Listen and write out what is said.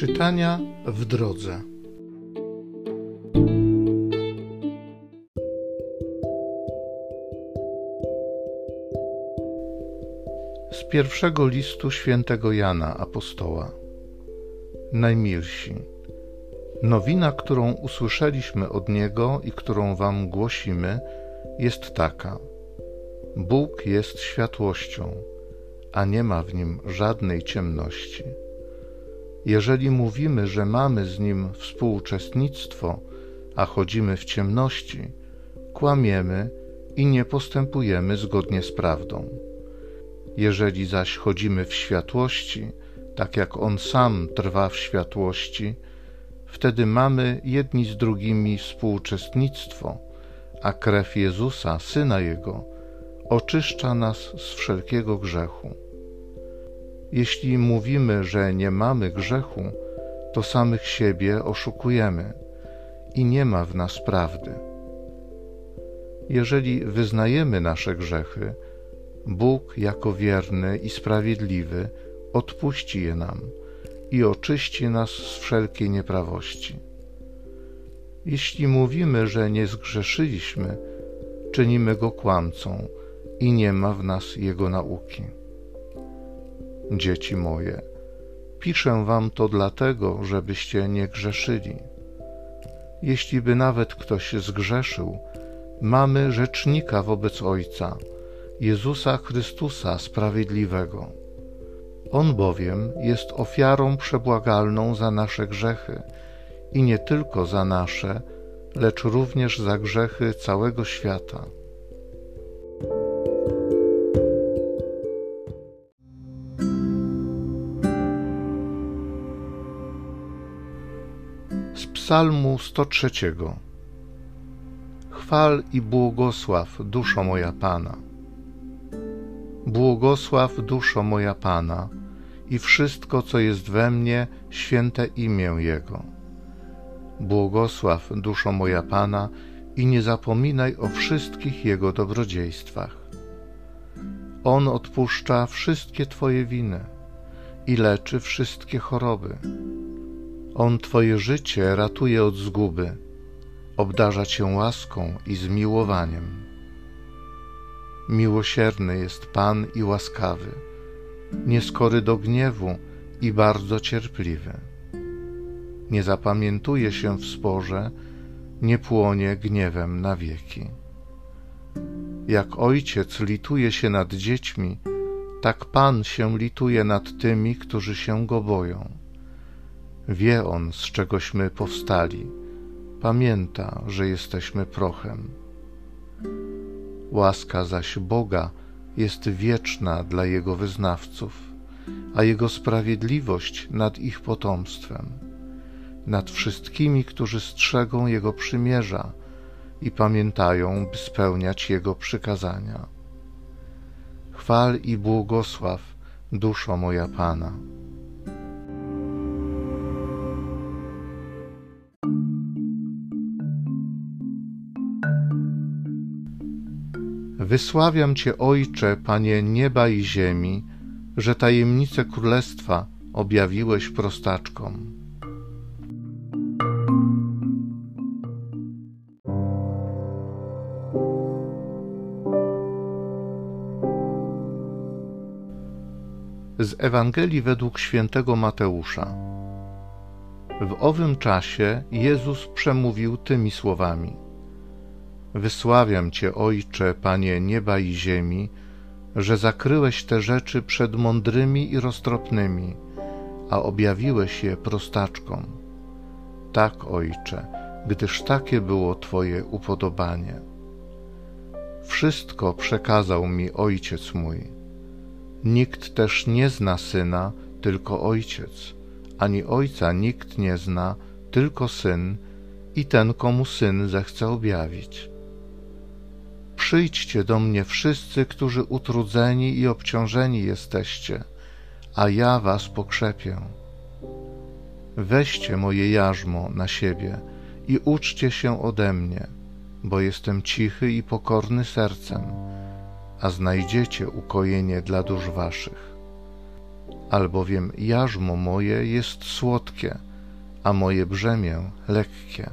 Czytania w drodze. Z pierwszego listu świętego Jana Apostoła. Najmilsi. Nowina, którą usłyszeliśmy od Niego i którą Wam głosimy, jest taka. Bóg jest światłością, a nie ma w nim żadnej ciemności. Jeżeli mówimy, że mamy z Nim współuczestnictwo, a chodzimy w ciemności, kłamiemy i nie postępujemy zgodnie z prawdą. Jeżeli zaś chodzimy w światłości, tak jak On sam trwa w światłości, wtedy mamy jedni z drugimi współuczestnictwo, a krew Jezusa, Syna Jego, oczyszcza nas z wszelkiego grzechu. Jeśli mówimy, że nie mamy grzechu, to samych siebie oszukujemy i nie ma w nas prawdy. Jeżeli wyznajemy nasze grzechy, Bóg jako wierny i sprawiedliwy odpuści je nam i oczyści nas z wszelkiej nieprawości. Jeśli mówimy, że nie zgrzeszyliśmy, czynimy go kłamcą i nie ma w nas jego nauki dzieci moje. Piszę wam to dlatego, żebyście nie grzeszyli. Jeśli by nawet ktoś zgrzeszył, mamy rzecznika wobec Ojca, Jezusa Chrystusa Sprawiedliwego. On bowiem jest ofiarą przebłagalną za nasze grzechy i nie tylko za nasze, lecz również za grzechy całego świata. Psalmu 103. Chwal i błogosław duszo moja Pana. Błogosław duszo moja Pana i wszystko, co jest we mnie, święte imię Jego. Błogosław duszo moja Pana i nie zapominaj o wszystkich Jego dobrodziejstwach. On odpuszcza wszystkie Twoje winy i leczy wszystkie choroby on Twoje życie ratuje od zguby, obdarza Cię łaską i zmiłowaniem. Miłosierny jest Pan i łaskawy, nieskory do gniewu i bardzo cierpliwy. Nie zapamiętuje się w sporze, nie płonie gniewem na wieki. Jak ojciec lituje się nad dziećmi, tak Pan się lituje nad tymi, którzy się go boją Wie On, z czegośmy powstali, pamięta, że jesteśmy prochem. Łaska zaś Boga jest wieczna dla Jego wyznawców, a Jego sprawiedliwość nad ich potomstwem, nad wszystkimi, którzy strzegą Jego przymierza i pamiętają, by spełniać Jego przykazania. Chwal i błogosław, duszo moja Pana. Wysławiam Cię, Ojcze, Panie nieba i ziemi, że tajemnice królestwa objawiłeś prostaczkom. Z Ewangelii według świętego Mateusza. W owym czasie Jezus przemówił tymi słowami – Wysławiam Cię, Ojcze, Panie nieba i ziemi, że zakryłeś te rzeczy przed mądrymi i roztropnymi, a objawiłeś je prostaczkom. Tak, Ojcze, gdyż takie było Twoje upodobanie. Wszystko przekazał mi Ojciec mój. Nikt też nie zna Syna, tylko Ojciec, ani Ojca nikt nie zna, tylko Syn i ten, komu Syn zechce objawić. Przyjdźcie do mnie wszyscy, którzy utrudzeni i obciążeni jesteście, a ja was pokrzepię. Weźcie moje jarzmo na siebie i uczcie się ode mnie, bo jestem cichy i pokorny sercem, a znajdziecie ukojenie dla dusz waszych. albowiem jarzmo moje jest słodkie, a moje brzemię lekkie.